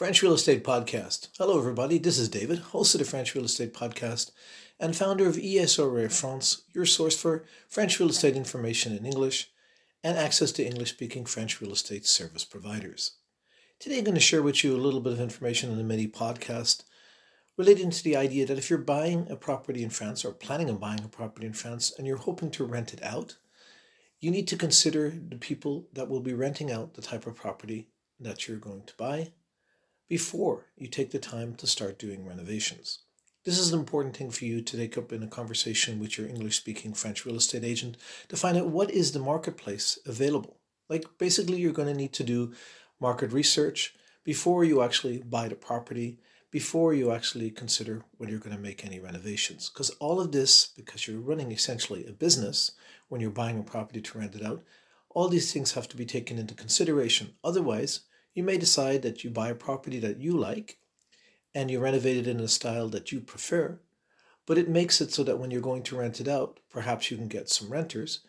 French Real Estate Podcast. Hello, everybody. This is David, host of the French Real Estate Podcast and founder of ESREA France, your source for French real estate information in English and access to English speaking French real estate service providers. Today, I'm going to share with you a little bit of information in a mini podcast relating to the idea that if you're buying a property in France or planning on buying a property in France and you're hoping to rent it out, you need to consider the people that will be renting out the type of property that you're going to buy before you take the time to start doing renovations. This is an important thing for you to take up in a conversation with your English speaking French real estate agent to find out what is the marketplace available. Like basically, you're going to need to do market research before you actually buy the property, before you actually consider when you're going to make any renovations. Because all of this, because you're running essentially a business when you're buying a property to rent it out, all these things have to be taken into consideration. Otherwise, you may decide that you buy a property that you like and you renovate it in a style that you prefer, but it makes it so that when you're going to rent it out, perhaps you can get some renters,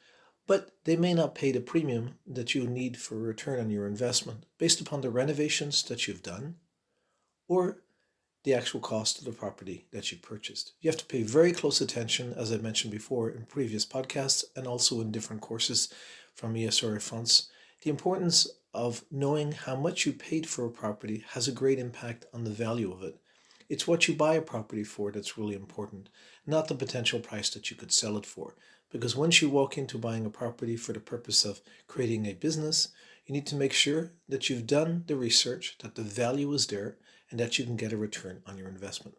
but they may not pay the premium that you need for a return on your investment based upon the renovations that you've done or the actual cost of the property that you purchased. You have to pay very close attention, as I mentioned before in previous podcasts and also in different courses from ESREA France, the importance of knowing how much you paid for a property has a great impact on the value of it. It's what you buy a property for that's really important, not the potential price that you could sell it for. Because once you walk into buying a property for the purpose of creating a business, you need to make sure that you've done the research, that the value is there, and that you can get a return on your investment.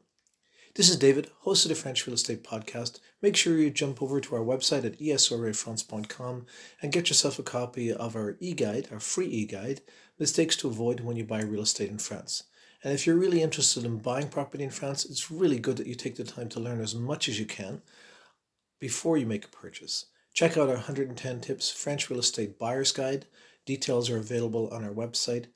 This is David, host of the French Real Estate Podcast. Make sure you jump over to our website at esreafrance.com and get yourself a copy of our e-guide, our free e-guide, Mistakes to Avoid When You Buy Real Estate in France. And if you're really interested in buying property in France, it's really good that you take the time to learn as much as you can before you make a purchase. Check out our 110 Tips French Real Estate Buyer's Guide. Details are available on our website.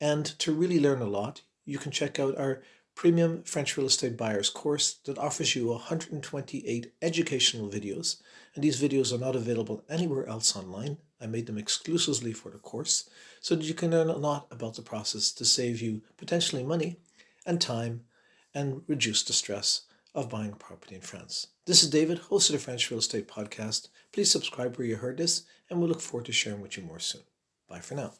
And to really learn a lot, you can check out our premium French real estate buyers course that offers you 128 educational videos. And these videos are not available anywhere else online. I made them exclusively for the course so that you can learn a lot about the process to save you potentially money and time and reduce the stress of buying property in France. This is David, host of the French Real Estate Podcast. Please subscribe where you heard this, and we look forward to sharing with you more soon. Bye for now.